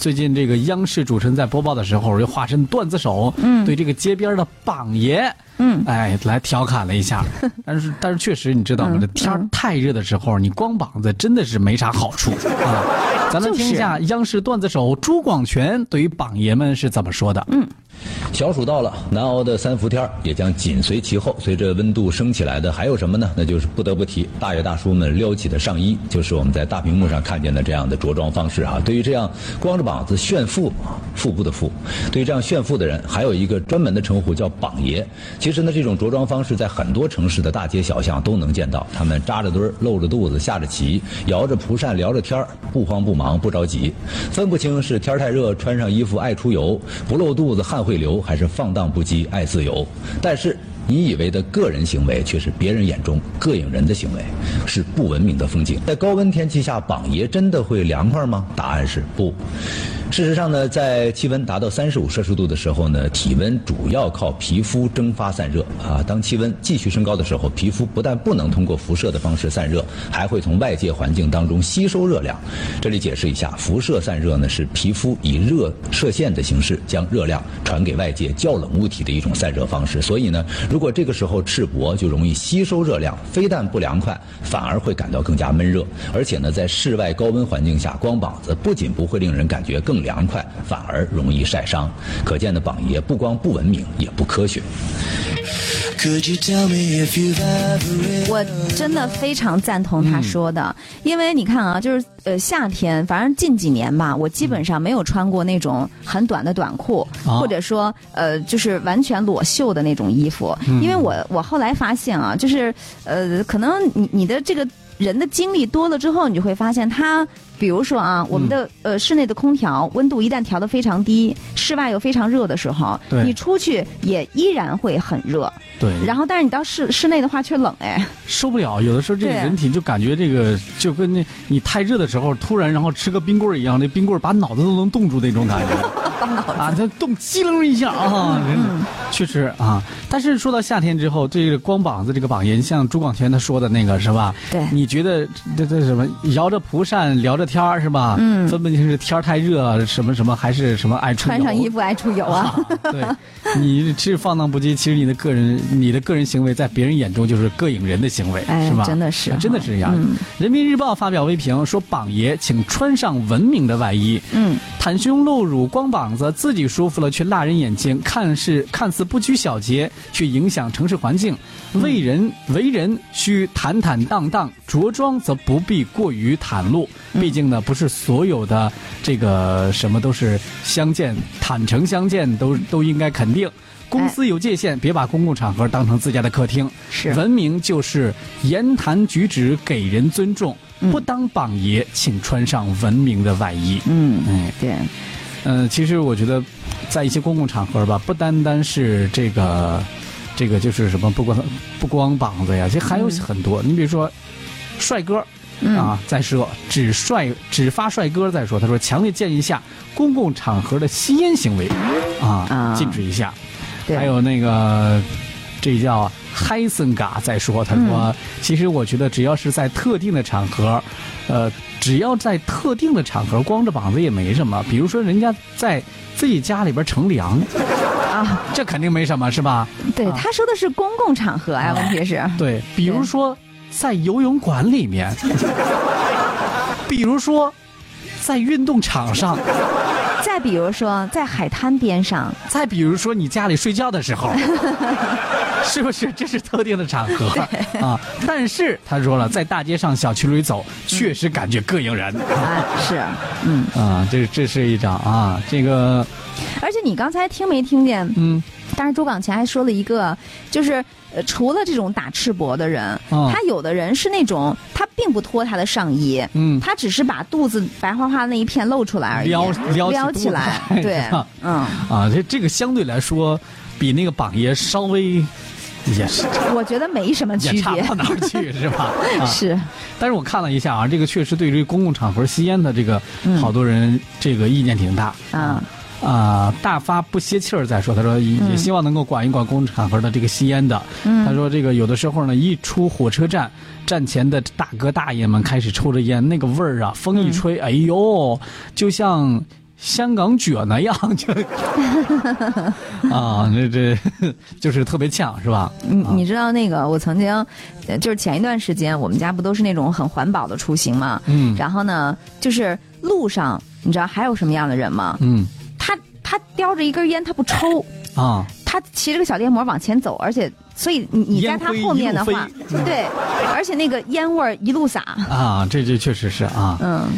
最近这个央视主持人在播报的时候，又化身段子手，嗯对这个街边的榜爷，嗯哎，来调侃了一下。但是，但是确实，你知道吗？嗯这天太热的时候，你光膀子真的是没啥好处啊。咱们听一下央视段子手朱广权对于榜爷们是怎么说的。嗯小暑到了，难熬的三伏天也将紧随其后。随着温度升起来的还有什么呢？那就是不得不提大爷大叔们撩起的上衣，就是我们在大屏幕上看见的这样的着装方式啊。对于这样光着膀子炫富，腹部的腹，对于这样炫富的人，还有一个专门的称呼叫榜爷。其实呢，这种着装方式在很多城市的大街小巷都能见到。他们扎着堆儿，露着肚子，下着棋，摇着蒲扇，聊着天儿，不慌不忙，不着急，分不清是天太热，穿上衣服爱出油，不露肚子汗会流，还是放荡不羁爱自由。但是。你以为的个人行为，却是别人眼中膈应人的行为，是不文明的风景。在高温天气下，榜爷真的会凉快吗？答案是不。事实上呢，在气温达到三十五摄氏度的时候呢，体温主要靠皮肤蒸发散热啊。当气温继续升高的时候，皮肤不但不能通过辐射的方式散热，还会从外界环境当中吸收热量。这里解释一下，辐射散热呢是皮肤以热射线的形式将热量传给外界较冷物体的一种散热方式。所以呢，如果这个时候赤膊，就容易吸收热量，非但不凉快，反而会感到更加闷热。而且呢，在室外高温环境下，光膀子不仅不会令人感觉更凉快，反而容易晒伤。可见的榜爷不光不文明，也不科学。Could you tell me if you've ever read 我真的非常赞同他说的，因为你看啊，就是呃夏天，反正近几年吧，我基本上没有穿过那种很短的短裤，啊或者说呃就是完全裸袖的那种衣服，因为我我后来发现啊，就是呃可能你你的这个人的经历多了之后，你就会发现它。比如说啊，我们的、呃室内的空调温度一旦调得非常低，室外又非常热的时候，对你出去也依然会很热。对，然后，但是你到室室内的话却冷哎。受不了，有的时候这个人体就感觉这个就跟那你太热的时候，突然然后吃个冰棍儿一样，那冰棍儿把脑子都能冻住那种感觉，啊，它冻机灵一下啊，嗯确实啊。但是说到夏天之后，这个光膀子这个榜爷，像朱广权他说的那个是吧？对你觉得这这什么摇着蒲扇聊着天儿是吧？嗯分不清是天儿太热什么什么，还是什么爱出油穿上衣服爱出油啊。对，你是放荡不羁，其实你的个人你的个人行为在别人眼中就是膈应人的行为，哎是吧？真的是真的是这样。嗯人民日报发表微评说：“榜爷，请穿上文明的外衣，嗯，袒胸露乳、光膀子，自己舒服了却辣人眼睛，看似看似不拘小节，却影响城市环境。为人为人需坦坦荡荡，着装则不必过于袒露。毕竟呢，不是所有的这个什么都是相见，坦诚相见都都应该肯定。”公司有界限，别把公共场合当成自家的客厅。是文明就是言谈举止给人尊重，嗯不当榜爷，请穿上文明的外衣。嗯，哎，对，嗯、其实我觉得，在一些公共场合吧，不单单是这个，这个就是什么，不光不光膀子呀，其实还有很多。你比如说，帅哥。嗯啊，再说只帅只发帅哥再说，他说强烈建议下公共场合的吸烟行为，啊，啊禁止一下。对还有那个，这叫嗨森嘎再说，他说，嗯其实我觉得只要是在特定的场合，呃，只要在特定的场合光着膀子也没什么。比如说人家在自己家里边乘凉，啊，这肯定没什么，是吧？对，啊他说的是公共场合呀啊，问题是，对，比如说在游泳馆里面，比如说在运动场上，再比如说在海滩边上，再比如说你家里睡觉的时候，是不是？这是特定的场合啊。但是他说了，在大街上、小区里走，确实感觉膈应人啊，是，嗯，啊。这这是一张啊，这个而且你刚才听没听见？嗯，当然，朱广前还说了一个，就是呃，除了这种打赤膊的人，哦他有的人是那种他并不脱他的上衣，嗯。他只是把肚子白花花那一片露出来而已，撩撩起撩起来，对，嗯，啊，这这个相对来说比那个榜爷稍微也是。我觉得没什么区别差不，到哪儿去，是吧？啊。是，但是我看了一下啊，这个确实对于公共场合吸烟的这个，嗯。好多人这个意见挺大。啊。啊、大发不歇气儿再说，他说也也希望能够管一管公共场合的这个吸烟的。嗯。他说这个有的时候呢，一出火车站，站前的大哥大爷们开始抽着烟，那个味儿啊，风一吹，哎呦，就像香港卷那样，就 啊，这这 就是特别呛，是吧？你你知道那个我曾经，呃就是前一段时间我们家不都是那种很环保的出行嘛，嗯。然后呢，就是路上你知道还有什么样的人吗？嗯他他叼着一根烟，他不抽，啊，他骑着个小电摩往前走，而且所以你你在他后面的话对，而且那个烟味儿一路撒，啊，这这确实是啊。嗯。